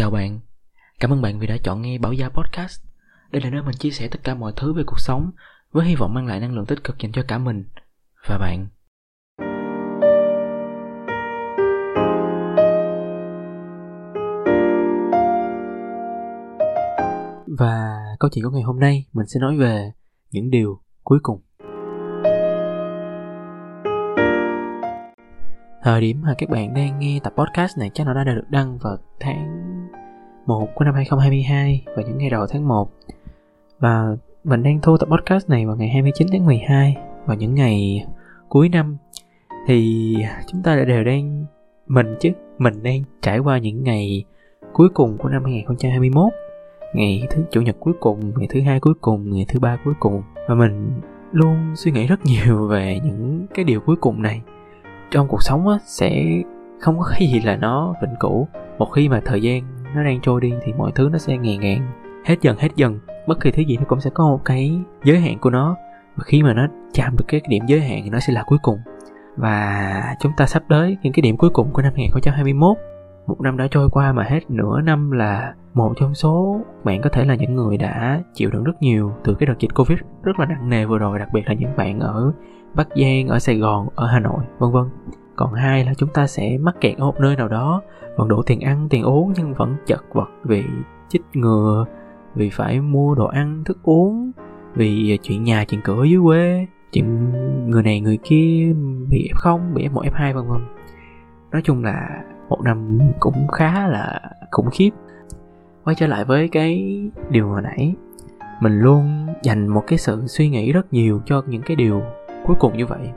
Chào bạn, cảm ơn bạn vì đã chọn nghe Bảo Gia Podcast. Đây là nơi mình chia sẻ tất cả mọi thứ về cuộc sống với hy vọng mang lại năng lượng tích cực dành cho cả mình và bạn. Và câu chuyện của ngày hôm nay mình sẽ nói về những điều cuối cùng. Thời điểm mà các bạn đang nghe tập podcast này chắc nó đã được đăng vào tháng 1 của năm 2022 và những ngày đầu tháng 1 Và mình đang thu tập podcast này vào ngày 29 tháng 12 và những ngày cuối năm. Thì chúng ta đã đều đang Mình chứ Mình đang trải qua những ngày cuối cùng của năm 2021 Ngày thứ chủ nhật cuối cùng, ngày thứ hai cuối cùng, ngày thứ ba cuối cùng. Và mình luôn suy nghĩ rất nhiều về những cái điều cuối cùng này. Trong cuộc sống á, sẽ không có cái gì là nó vĩnh cửu. Một khi mà thời gian nó đang trôi đi thì mọi thứ nó sẽ ngày ngàn hết dần hết dần, bất kỳ thứ gì nó cũng sẽ có một cái giới hạn của nó. Và khi mà nó chạm được cái điểm giới hạn thì nó sẽ là cuối cùng. Và chúng ta sắp tới những cái điểm cuối cùng của năm 2021 một năm đã trôi qua mà hết nửa năm là một trong số, bạn có thể là những người đã chịu đựng rất nhiều từ cái đợt dịch covid rất là nặng nề vừa rồi, đặc biệt là những bạn ở bắc giang, ở sài gòn, ở hà nội, vân vân còn hai là chúng ta sẽ mắc kẹt ở một nơi nào đó. Vẫn đủ tiền ăn, tiền uống, nhưng vẫn chật vật vì chích ngừa, vì phải mua đồ ăn, thức uống, vì chuyện nhà, chuyện cửa dưới quê, chuyện người này người kia bị f không, bị f 1 f 2 vân vân. Nói chung là một năm cũng khá là khủng khiếp. Quay trở lại với cái điều hồi nãy, mình luôn dành một cái sự suy nghĩ rất nhiều cho những cái điều cuối cùng như vậy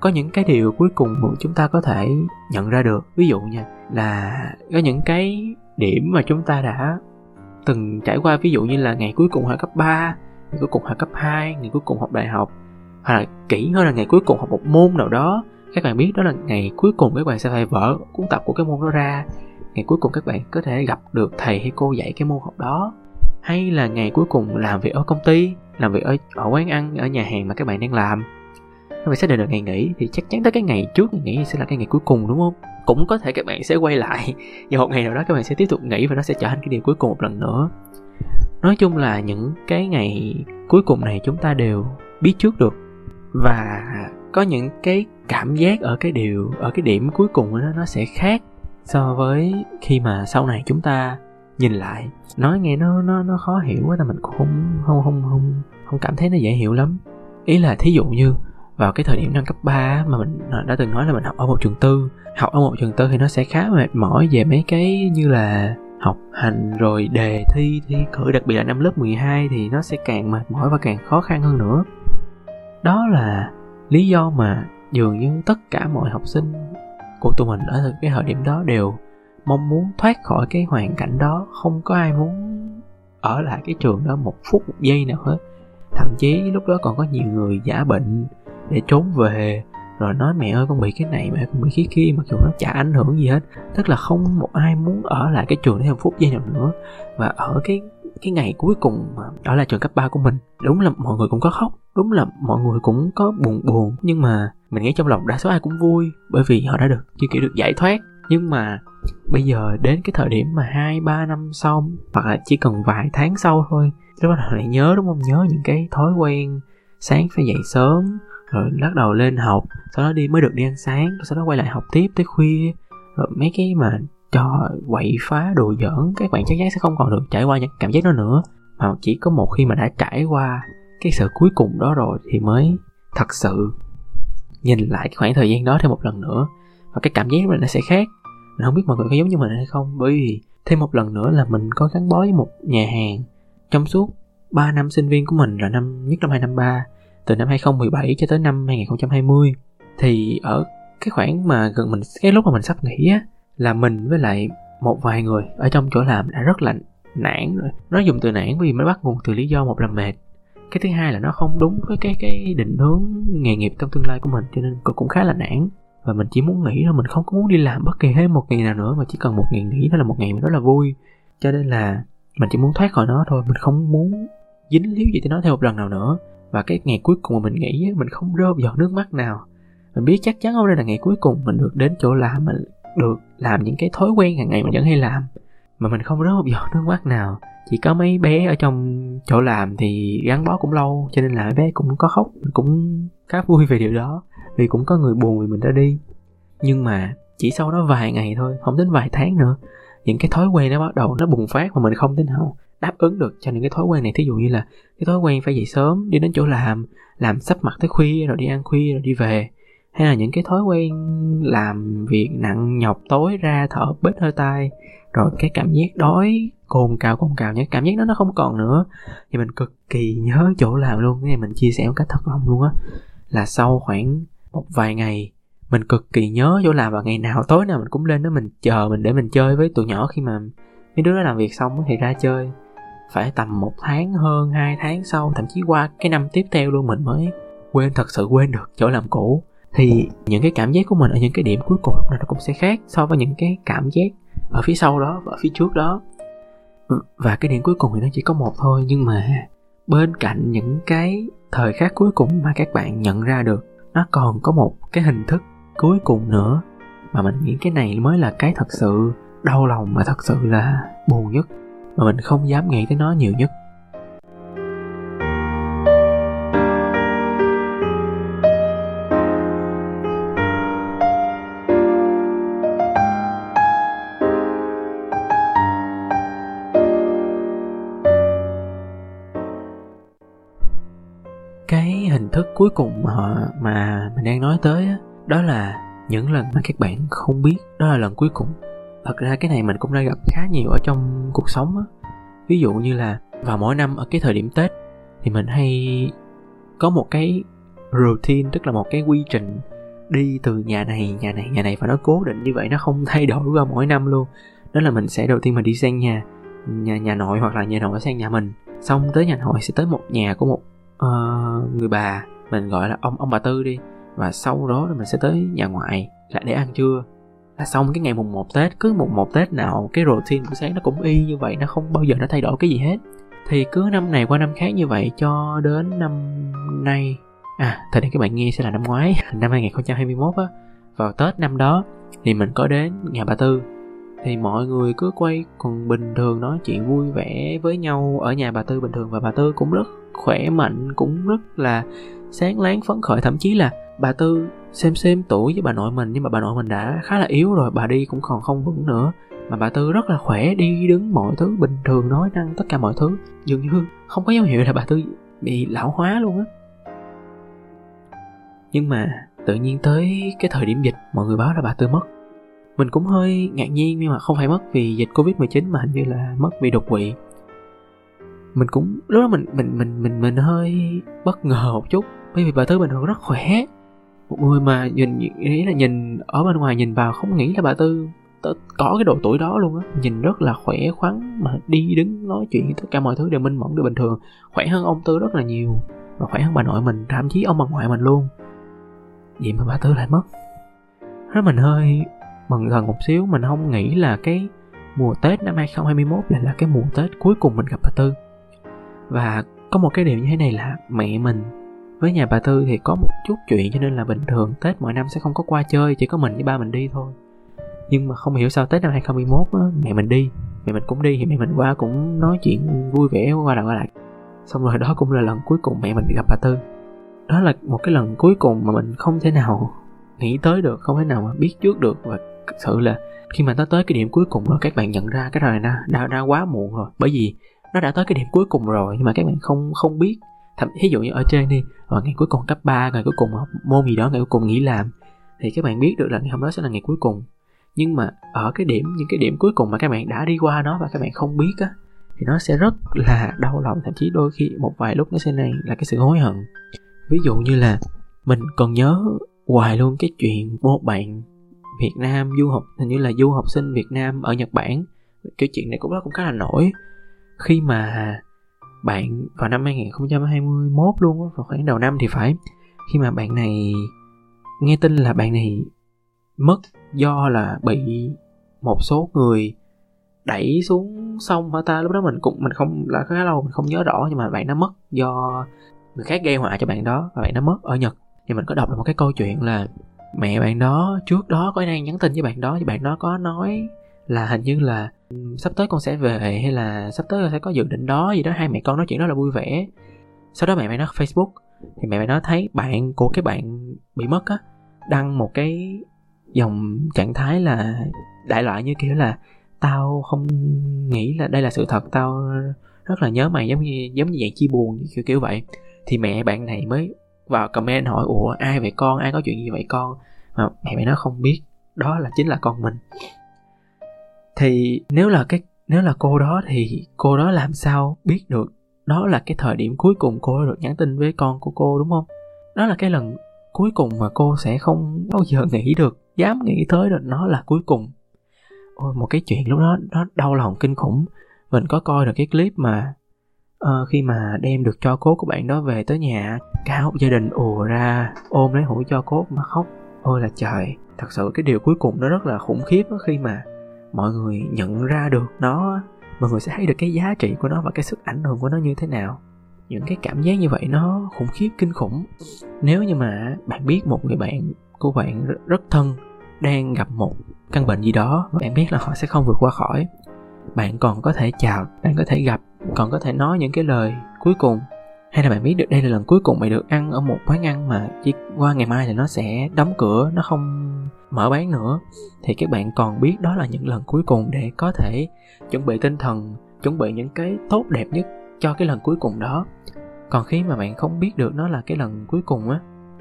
có những cái điều cuối cùng mà chúng ta có thể nhận ra được. Ví dụ nha là có những cái điểm mà chúng ta đã từng trải qua. Ví dụ như là ngày cuối cùng học cấp 3 ngày cuối cùng học cấp 2 ngày cuối cùng học đại học hoặc là kỹ hơn là ngày cuối cùng học một môn nào đó. Các bạn biết đó là ngày cuối cùng các bạn sẽ phải vỡ cuốn tập của cái môn đó ra. Ngày cuối cùng các bạn có thể gặp được thầy hay cô dạy cái môn học đó. Hay là ngày cuối cùng làm việc ở công ty làm việc ở, ở quán ăn ở nhà hàng mà các bạn đang làm các bạn xác định được ngày nghỉ thì chắc chắn tới cái ngày trước ngày nghỉ sẽ là cái ngày cuối cùng, đúng không? Cũng có thể các bạn sẽ quay lại vào một ngày nào đó các bạn sẽ tiếp tục nghỉ và nó sẽ trở thành cái điều cuối cùng một lần nữa. Nói chung là những cái ngày cuối cùng này chúng ta đều biết trước được. Và có những cái cảm giác ở cái điều, ở cái điểm cuối cùng đó, nó sẽ khác so với khi mà sau này chúng ta nhìn lại. Nói nghe nó nó nó khó hiểu quá là mình cũng không không không không không cảm thấy nó dễ hiểu lắm. Ý là thí dụ như vào cái thời điểm năm cấp 3 mà mình à, đã từng nói là mình học ở một trường tư. Học ở một trường tư thì nó sẽ khá mệt mỏi về mấy cái như là học hành, rồi đề thi thi cử, đặc biệt là năm lớp 12 thì nó sẽ càng mệt mỏi và càng khó khăn hơn nữa. Đó là lý do mà dường như tất cả mọi học sinh của tụi mình ở cái thời điểm đó đều mong muốn thoát khỏi cái hoàn cảnh đó. Không có ai muốn ở lại cái trường đó một phút, một giây nào hết. Thậm chí lúc đó còn có nhiều người giả bệnh để trốn về. Rồi nói, mẹ ơi, con bị cái này mẹ con bị cái kia, mặc dù nó chả ảnh hưởng gì hết. Tức là không một ai muốn ở lại cái trường để thêm phút giây nào nữa. Và ở cái cái ngày cuối cùng mà ở lại trường cấp 3 của mình. Đúng là mọi người cũng có khóc, đúng là mọi người cũng có buồn buồn. Nhưng mà mình nghĩ trong lòng đa số ai cũng vui, bởi vì họ đã được chưa kiểu, được giải thoát. Nhưng mà bây giờ đến cái thời điểm mà hai, ba năm sau, hoặc là chỉ cần vài tháng sau thôi, lúc đó lại nhớ, đúng không? Nhớ những cái thói quen sáng phải dậy sớm rồi bắt đầu lên học, sau đó đi mới được đi ăn sáng, sau đó quay lại học tiếp tới khuya. Rồi mấy cái mà cho quậy phá đồ giỡn, các bạn chắc chắn sẽ không còn được trải qua những cảm giác đó nữa. Mà chỉ có một khi mà đã trải qua cái sự cuối cùng đó rồi thì mới thật sự nhìn lại cái khoảng thời gian đó thêm một lần nữa. Và cái cảm giác mình nó sẽ khác. Mình không biết mọi người có giống như mình hay không, bởi vì thêm một lần nữa là mình có gắn bó với một nhà hàng trong suốt 3 năm sinh viên của mình là năm, nhất năm 2 năm 3 từ năm 2017 cho tới năm 2020 thì ở cái khoảng mà gần mình, cái lúc mà mình sắp nghỉ á, là mình với lại một vài người ở trong chỗ làm đã rất là nản rồi. Nó dùng từ nản vì mới bắt nguồn từ lý do một là mệt. Cái thứ hai là nó không đúng với cái cái định hướng nghề nghiệp trong tương lai của mình, cho nên cũng khá là nản. Và mình chỉ muốn nghỉ thôi, mình không có muốn đi làm bất kỳ thêm một ngày nào nữa, mà chỉ cần một ngày nghỉ đó là một ngày mình rất là vui. Cho nên là mình chỉ muốn thoát khỏi nó thôi, mình không muốn dính líu gì tới nó thêm một lần nào nữa và cái ngày cuối cùng mà mình nghĩ mình không rơi giọt nước mắt nào. Mình biết chắc chắn hôm nay là ngày cuối cùng mình được đến chỗ làm, mình được làm những cái thói quen hàng ngày mình vẫn hay làm. Mà mình không rớt một giọt nước mắt nào. Chỉ có mấy bé ở trong chỗ làm thì gắn bó cũng lâu, cho nên là mấy bé cũng có khóc, cũng khá vui về điều đó. Vì cũng có người buồn vì mình đã đi. Nhưng mà chỉ sau đó vài ngày thôi, không đến vài tháng nữa, những cái thói quen nó bắt đầu nó bùng phát mà mình không thể nào đáp ứng được cho những cái thói quen này. Thí dụ như là cái thói quen phải dậy sớm, đi đến chỗ làm làm sắp mặt tới khuya, rồi đi ăn khuya, rồi đi về. Hay là những cái thói quen làm việc nặng nhọc, tối ra, thở bết hơi tai, rồi cái cảm giác đói, cồn cào cồn cào nhé. Cảm giác đó nó không còn nữa. Thì mình cực kỳ nhớ chỗ làm luôn. Cái này mình chia sẻ một cách thật lòng luôn á. Là sau khoảng một vài ngày, mình cực kỳ nhớ chỗ làm và ngày nào tối nào mình cũng lên đó mình chờ mình để mình chơi với tụi nhỏ khi mà mấy đứa đó làm việc xong thì ra chơi phải tầm một tháng hơn, hai tháng sau, thậm chí qua cái năm tiếp theo luôn mình mới quên, thật sự quên được chỗ làm cũ. Thì những cái cảm giác của mình ở những cái điểm cuối cùng nó cũng sẽ khác so với những cái cảm giác ở phía sau đó và ở phía trước đó. Ừ, và cái điểm cuối cùng thì nó chỉ có một thôi, nhưng mà bên cạnh những cái thời khắc cuối cùng mà các bạn nhận ra được, nó còn có một cái hình thức cuối cùng nữa. Mà mình nghĩ cái này mới là cái thật sự đau lòng mà thật sự là buồn nhất mà mình không dám nghĩ tới nó nhiều nhất. Cái hình thức cuối cùng mà mà mình đang nói tới đó là những lần mà các bạn không biết, đó là lần cuối cùng thật ra cái này mình cũng đã gặp khá nhiều ở trong cuộc sống á. Ví dụ như là vào mỗi năm ở cái thời điểm tết thì mình hay có một cái routine tức là một cái quy trình đi từ nhà này nhà này nhà này và nó cố định như vậy nó không thay đổi qua mỗi năm luôn. Đó là mình sẽ đầu tiên mình đi sang nhà nhà nhà nội hoặc là nhà nội sang nhà mình. Xong tới nhà nội sẽ tới một nhà của một uh, người bà mình gọi là ông ông bà tư đi. Và sau đó là mình sẽ tới nhà ngoại lại để ăn trưa là xong cái ngày mùng 1 Tết, cứ mùng 1 Tết nào cái routine buổi sáng nó cũng y như vậy, nó không bao giờ nó thay đổi cái gì hết. Thì cứ năm này qua năm khác như vậy cho đến năm nay. À thời điểm các bạn nghe sẽ là năm ngoái, năm 2021 á. Vào Tết năm đó thì mình có đến nhà bà Tư. Thì mọi người cứ quay còn bình thường nói chuyện vui vẻ với nhau ở nhà bà Tư bình thường và bà Tư cũng rất khỏe mạnh, cũng rất là sáng láng, phấn khởi. Thậm chí là bà Tư xem xem tuổi với bà nội mình, nhưng mà bà nội mình đã khá là yếu rồi, bà đi cũng còn không vững nữa. Mà bà Tư rất là khỏe, đi đứng mọi thứ bình thường, nói năng tất cả mọi thứ. Dường như không có dấu hiệu là bà Tư bị lão hóa luôn á. Nhưng mà tự nhiên tới cái thời điểm dịch, mọi người báo là bà Tư mất. Mình cũng hơi ngạc nhiên nhưng mà không phải mất vì dịch covid 19 mà hình như là mất vì đột quỵ. Mình cũng, lúc đó mình mình mình mình mình hơi bất ngờ một chút, bởi vì bà tư bình thường rất khỏe một người mà nhìn, nghĩ là nhìn ở bên ngoài nhìn vào không nghĩ là bà tư có cái độ tuổi đó luôn á. Nhìn rất là khỏe khoắn mà đi đứng nói chuyện tất cả mọi thứ đều minh mẫn, đều bình thường. Khỏe hơn ông tư rất là nhiều và khỏe hơn bà nội mình, thậm chí ông bà ngoại mình luôn. Vậy mà bà tư lại mất. Đó mình hơi mừng thần một xíu, mình không nghĩ là cái mùa Tết năm 2021 lại là cái mùa Tết cuối cùng mình gặp bà Tư. Và có một cái điều như thế này là mẹ mình với nhà bà Tư thì có một chút chuyện cho nên là bình thường Tết mọi năm sẽ không có qua chơi chỉ có mình với ba mình đi thôi. Nhưng mà không hiểu sao Tết năm 2021 á, mẹ mình đi mẹ mình cũng đi thì mẹ mình qua cũng nói chuyện vui vẻ qua lại qua lại. Xong rồi đó cũng là lần cuối cùng mẹ mình gặp bà Tư. Đó là một cái lần cuối cùng mà mình không thể nào nghĩ tới được không thể nào mà biết trước được. Và thực sự là khi mà nó tới cái điểm cuối cùng rồi các bạn nhận ra cái này đã, đã, đã quá muộn rồi. Bởi vì nó đã tới cái điểm cuối cùng rồi nhưng mà các bạn không không biết thậm ví dụ như ở trên đi và ngày cuối cùng cấp 3 ngày cuối cùng học môn gì đó, ngày cuối cùng nghỉ làm, thì các bạn biết được là ngày hôm đó sẽ là ngày cuối cùng. Nhưng mà ở cái điểm, những cái điểm cuối cùng mà các bạn đã đi qua nó và các bạn không biết á, thì nó sẽ rất là đau lòng. Thậm chí đôi khi một vài lúc nó sẽ này là cái sự hối hận. Ví dụ như là mình còn nhớ hoài luôn cái chuyện một bạn Việt Nam du học, hình như là du học sinh Việt Nam ở Nhật Bản. Cái chuyện này cũng rất cũng khá là nổi. Khi mà bạn vào năm 2021 luôn vào khoảng đầu năm thì phải. Khi mà bạn này nghe tin là bạn này mất do là bị một số người đẩy xuống sông hả ta lúc đó mình cũng, mình không là khá lâu mình không nhớ rõ nhưng mà bạn nó mất do người khác gây họa cho bạn đó và bạn nó mất ở Nhật. Thì mình có đọc được một cái câu chuyện là mẹ bạn đó trước đó có đang nhắn tin với bạn đó thì bạn đó có nói là hình như là sắp tới con sẽ về hay là sắp tới con sẽ có dự định đó gì đó. Hai mẹ con nói chuyện đó là vui vẻ. Sau đó mẹ mẹ nó facebook, thì mẹ mẹ nó thấy bạn của cái bạn bị mất á, đăng một cái dòng trạng thái là đại loại như kiểu là, tao không nghĩ là đây là sự thật, tao rất là nhớ mày giống như giống như dạng chi buồn kiểu kiểu vậy. Thì mẹ bạn này mới vào comment hỏi, ủa, ai vậy con? Ai có chuyện gì vậy con? Mà mẹ mẹ nó không biết, đó là chính là con mình thì nếu là cái nếu là cô đó thì cô đó làm sao biết được đó là cái thời điểm cuối cùng cô được nhắn tin với con của cô đúng không? Đó là cái lần cuối cùng mà cô sẽ không bao giờ nghĩ được dám nghĩ tới được nó là cuối cùng. Ôi một cái chuyện lúc đó nó đau lòng kinh khủng. Mình có coi được cái clip mà uh, khi mà đem được cho cốt của bạn đó về tới nhà cả một gia đình ùa ra ôm lấy hũ cho cốt mà khóc. Ôi là trời thật sự cái điều cuối cùng nó rất là khủng khiếp đó khi mà mọi người nhận ra được nó, mọi người sẽ thấy được cái giá trị của nó và cái sức ảnh hưởng của nó như thế nào. Những cái cảm giác như vậy nó khủng khiếp, kinh khủng. Nếu như mà bạn biết một người bạn của bạn rất thân, đang gặp một căn bệnh gì đó và bạn biết là họ sẽ không vượt qua khỏi, bạn còn có thể chào, bạn có thể gặp, còn có thể nói những cái lời cuối cùng. Hay là bạn biết được đây là lần cuối cùng mày được ăn ở một quán ăn mà chỉ qua ngày mai thì nó sẽ đóng cửa, nó không mở bán nữa. Thì các bạn còn biết đó là những lần cuối cùng để có thể chuẩn bị tinh thần, chuẩn bị những cái tốt đẹp nhất cho cái lần cuối cùng đó. Còn khi mà bạn không biết được nó là cái lần cuối cùng á,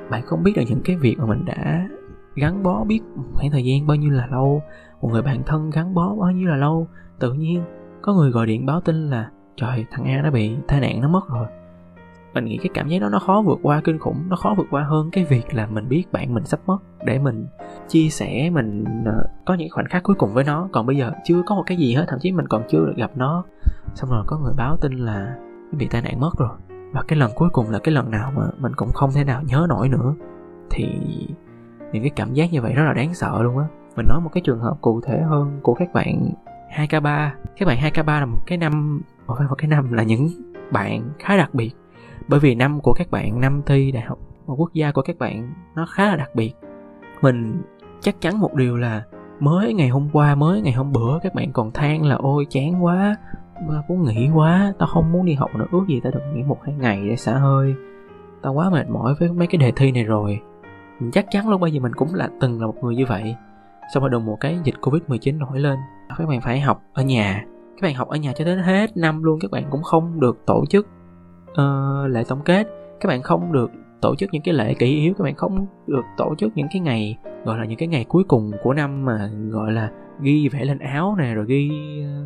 bạn không biết được những cái việc mà mình đã gắn bó biết khoảng thời gian bao nhiêu là lâu, một người bạn thân gắn bó bao nhiêu là lâu, tự nhiên có người gọi điện báo tin là trời, thằng a nó bị tai nạn, nó mất rồi mình nghĩ cái cảm giác đó nó khó vượt qua kinh khủng, nó khó vượt qua hơn cái việc là mình biết bạn mình sắp mất. Để mình chia sẻ, mình ờ, có những khoảnh khắc cuối cùng với nó. Còn bây giờ chưa có một cái gì hết, thậm chí mình còn chưa được gặp nó. Xong rồi có người báo tin là bị tai nạn mất rồi. Và cái lần cuối cùng là cái lần nào mà mình cũng không thể nào nhớ nổi nữa. Thì những cái cảm giác như vậy rất là đáng sợ luôn á. Mình nói một cái trường hợp cụ thể hơn của các bạn 2K3 các bạn 2K3 là một cái năm một cái năm là những bạn khá đặc biệt bởi vì năm của các bạn, năm thi đại học, một quốc gia của các bạn nó khá là đặc biệt. Mình chắc chắn một điều là mới ngày hôm qua, mới ngày hôm bữa, các bạn còn than là, ôi, chán quá muốn nghỉ quá, tao không muốn đi học nữa, ước gì tao được nghỉ một hai ngày để xả hơi. Tao quá mệt mỏi với mấy cái đề thi này rồi. Mình chắc chắn lúc bây giờ mình cũng là từng là một người như vậy. Xong rồi đùng một cái dịch covid 19 nổi lên. Các bạn phải học ở nhà. Các bạn học ở nhà cho đến hết năm luôn, các bạn cũng không được tổ chức uh, lễ tổng kết. Các bạn không được tổ chức những cái lễ kỷ yếu các bạn không được tổ chức những cái ngày gọi là những cái ngày cuối cùng của năm mà gọi là ghi vẽ lên áo nè rồi ghi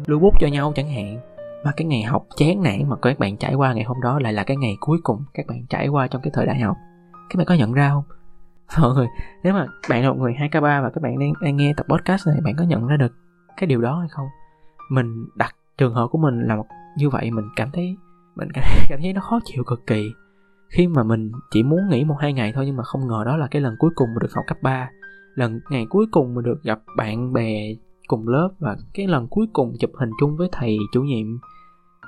uh, lưu bút cho nhau chẳng hạn. Mà cái ngày học chán nản mà các bạn trải qua ngày hôm đó lại là cái ngày cuối cùng các bạn trải qua trong cái thời đại học. Các bạn có nhận ra không? Mọi người nếu mà bạn là một người 2k3 và các bạn đang, đang nghe tập podcast này bạn có nhận ra được cái điều đó hay không? Mình đặt trường hợp của mình là một như vậy mình cảm thấy mình cảm, cảm thấy nó khó chịu cực kỳ. Khi mà mình chỉ muốn nghỉ một hai ngày thôi nhưng mà không ngờ đó là cái lần cuối cùng mình được học cấp 3 lần ngày cuối cùng mình được gặp bạn bè cùng lớp và cái lần cuối cùng chụp hình chung với thầy chủ nhiệm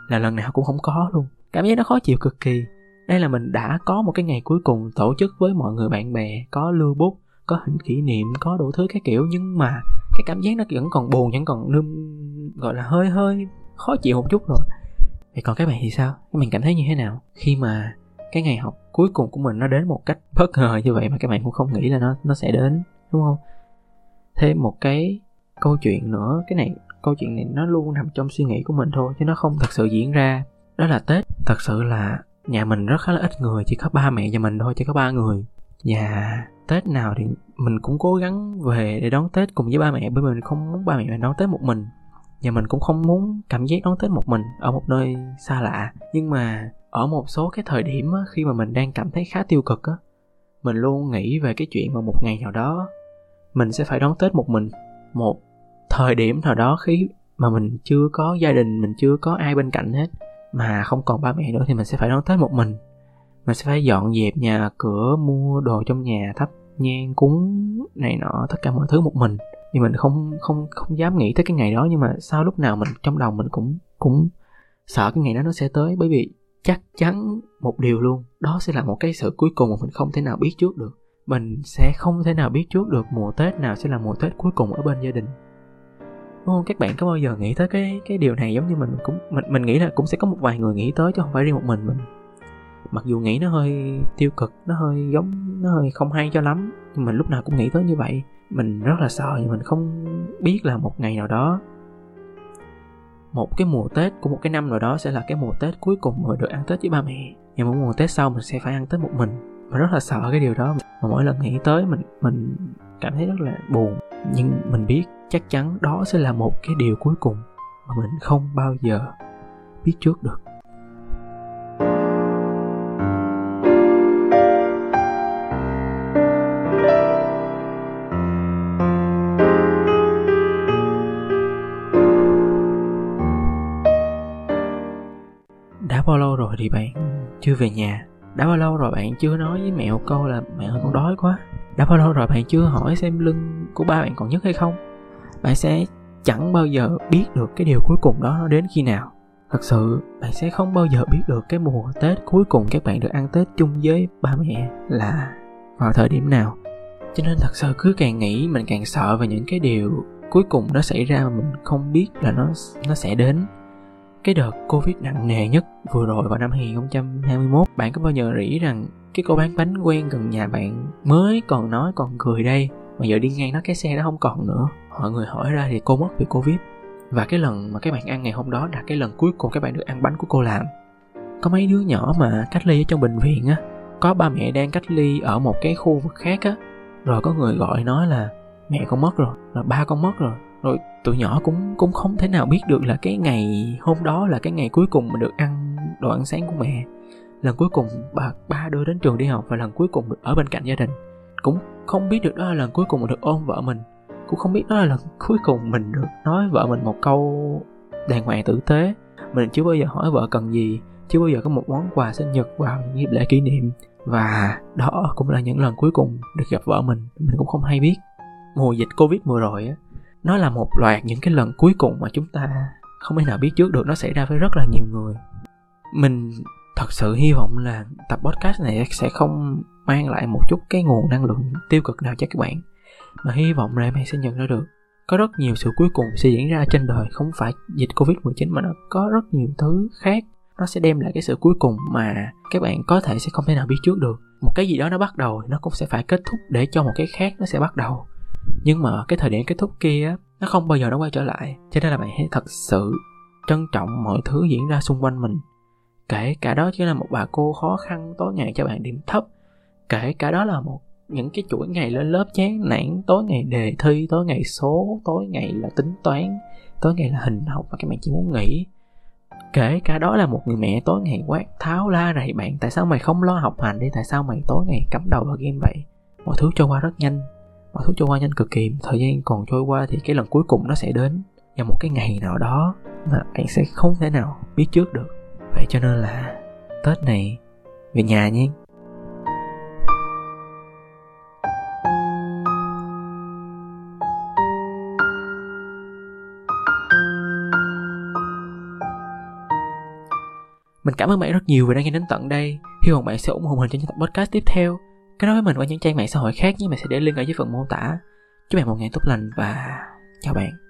là lần nào cũng không có luôn. Cảm giác nó khó chịu cực kỳ. Đây là mình đã có một cái ngày cuối cùng tổ chức với mọi người bạn bè có lưu bút có hình kỷ niệm có đủ thứ cái kiểu. Nhưng mà cái cảm giác nó vẫn còn buồn vẫn còn nương gọi là hơi hơi khó chịu một chút rồi vậy còn các bạn thì sao? Các bạn cảm thấy như thế nào? Khi mà cái ngày học cuối cùng của mình nó đến một cách bất ngờ như vậy mà các bạn cũng không nghĩ là nó nó sẽ đến, đúng không? Thêm một cái câu chuyện nữa, cái này, câu chuyện này nó luôn nằm trong suy nghĩ của mình thôi, chứ nó không thật sự diễn ra. Đó là tết. Thật sự là nhà mình rất khá là ít người, chỉ có ba mẹ và mình thôi, chỉ có ba người. Và tết nào thì mình cũng cố gắng về để đón tết cùng với ba mẹ, bởi vì mình không muốn ba mẹ mình đón tết một mình và mình cũng không muốn cảm giác đón tết một mình ở một nơi xa lạ. Nhưng mà ở một số cái thời điểm á, khi mà mình đang cảm thấy khá tiêu cực á mình luôn nghĩ về cái chuyện mà một ngày nào đó mình sẽ phải đón tết một mình. Một thời điểm nào đó khi mà mình chưa có gia đình mình chưa có ai bên cạnh hết mà không còn ba mẹ nữa thì mình sẽ phải đón tết một mình. Mình sẽ phải dọn dẹp nhà cửa mua đồ trong nhà thắp nhang cúng này nọ tất cả mọi thứ một mình thì mình không không không dám nghĩ tới cái ngày đó, nhưng mà sau lúc nào mình, trong đầu mình cũng cũng sợ cái ngày đó nó sẽ tới. Bởi vì chắc chắn một điều luôn, đó sẽ là một cái sự cuối cùng mà mình không thể nào biết trước được. Mình sẽ không thể nào biết trước được mùa tết nào sẽ là mùa tết cuối cùng ở bên gia đình. Đúng không? Các bạn có bao giờ nghĩ tới cái cái điều này giống như mình? Cũng, mình mình nghĩ là cũng sẽ có một vài người nghĩ tới chứ không phải riêng một mình mình. Mặc dù nghĩ nó hơi tiêu cực, nó hơi giống, nó hơi không hay cho lắm, nhưng mình lúc nào cũng nghĩ tới như vậy mình rất là sợ vì mình không biết là một ngày nào đó, một cái mùa tết của một cái năm nào đó sẽ là cái mùa tết cuối cùng mà được ăn tết với ba mẹ. Nhưng mỗi mùa tết sau mình sẽ phải ăn tết một mình. Mình rất là sợ cái điều đó. Mà mỗi lần nghĩ tới mình mình cảm thấy rất là buồn. Nhưng mình biết chắc chắn đó sẽ là một cái điều cuối cùng mà mình không bao giờ biết trước được. Chưa về nhà? Đã bao lâu rồi bạn chưa nói với mẹ một câu là mẹ ơi, con đói quá. Đã bao lâu rồi bạn chưa hỏi xem lưng của ba bạn còn nhức hay không? Bạn sẽ chẳng bao giờ biết được cái điều cuối cùng đó nó đến khi nào. Thật sự, bạn sẽ không bao giờ biết được cái mùa tết cuối cùng các bạn được ăn tết chung với ba mẹ là vào thời điểm nào. Cho nên thật sự cứ càng nghĩ mình càng sợ về những cái điều cuối cùng nó xảy ra mà mình không biết là nó nó sẽ đến cái đợt Covid nặng nề nhất vừa rồi vào năm 2021 Bạn có bao giờ nghĩ rằng cái cô bán bánh quen gần nhà bạn mới còn nói còn cười đây Mà giờ đi ngang nó cái xe nó không còn nữa? Mọi người hỏi ra thì cô mất vì Covid. Và cái lần mà các bạn ăn ngày hôm đó là cái lần cuối cùng các bạn được ăn bánh của cô làm. Có mấy đứa nhỏ mà cách ly ở trong bệnh viện á Có ba mẹ đang cách ly ở một cái khu vực khác á. Rồi có người gọi nói là mẹ con mất rồi, là ba con mất rồi rồi tụi nhỏ cũng cũng không thể nào biết được là cái ngày hôm đó là cái ngày cuối cùng mà được ăn đồ ăn sáng của mẹ. Lần cuối cùng bà, ba đưa đến trường đi học và lần cuối cùng được ở bên cạnh gia đình. Cũng không biết được đó là lần cuối cùng mà được ôm vợ mình. Cũng không biết đó là lần cuối cùng mình được nói vợ mình một câu đàng hoàng tử tế. Mình chưa bao giờ hỏi vợ cần gì, chưa bao giờ có một món quà sinh nhật vào những dịp lễ kỷ niệm. Và đó cũng là những lần cuối cùng được gặp vợ mình. Mình cũng không hay biết. Mùa dịch covid vừa rồi á nó là một loạt những cái lần cuối cùng mà chúng ta không thể nào biết trước được, nó xảy ra với rất là nhiều người. Mình thật sự hy vọng là tập podcast này sẽ không mang lại một chút cái nguồn năng lượng tiêu cực nào cho các bạn. Mà hy vọng là bạn sẽ nhận ra được, có rất nhiều sự cuối cùng sẽ diễn ra trên đời, không phải dịch covid 19 mà nó có rất nhiều thứ khác. Nó sẽ đem lại cái sự cuối cùng mà các bạn có thể sẽ không thể nào biết trước được. Một cái gì đó nó bắt đầu, nó cũng sẽ phải kết thúc để cho một cái khác nó sẽ bắt đầu nhưng mà cái thời điểm kết thúc kia nó không bao giờ nó quay trở lại. Cho nên là bạn hãy thật sự trân trọng mọi thứ diễn ra xung quanh mình. Kể cả đó chỉ là một bà cô khó khăn, tối ngày cho bạn điểm thấp. Kể cả đó là một, những cái chuỗi ngày lên lớp chán nản, tối ngày đề thi, tối ngày số, tối ngày là tính toán, tối ngày là hình học và các bạn chỉ muốn nghỉ kể cả đó là một người mẹ tối ngày quát tháo la rầy bạn, tại sao mày không lo học hành đi? Tại sao mày tối ngày cắm đầu vào game vậy? Mọi thứ trôi qua rất nhanh mọi thứ trôi qua nhanh cực kỳ, thời gian còn trôi qua thì cái lần cuối cùng nó sẽ đến vào một cái ngày nào đó mà bạn sẽ không thể nào biết trước được vậy cho nên là tết này về nhà nhé Mình cảm ơn bạn rất nhiều vì đã nghe đến tận đây. Hy vọng bạn sẽ ủng hộ mình trong những tập podcast tiếp theo. Kết nối với mình qua những trang mạng xã hội khác, nhưng mình sẽ để link ở dưới phần mô tả. Chúc bạn một ngày tốt lành và chào bạn.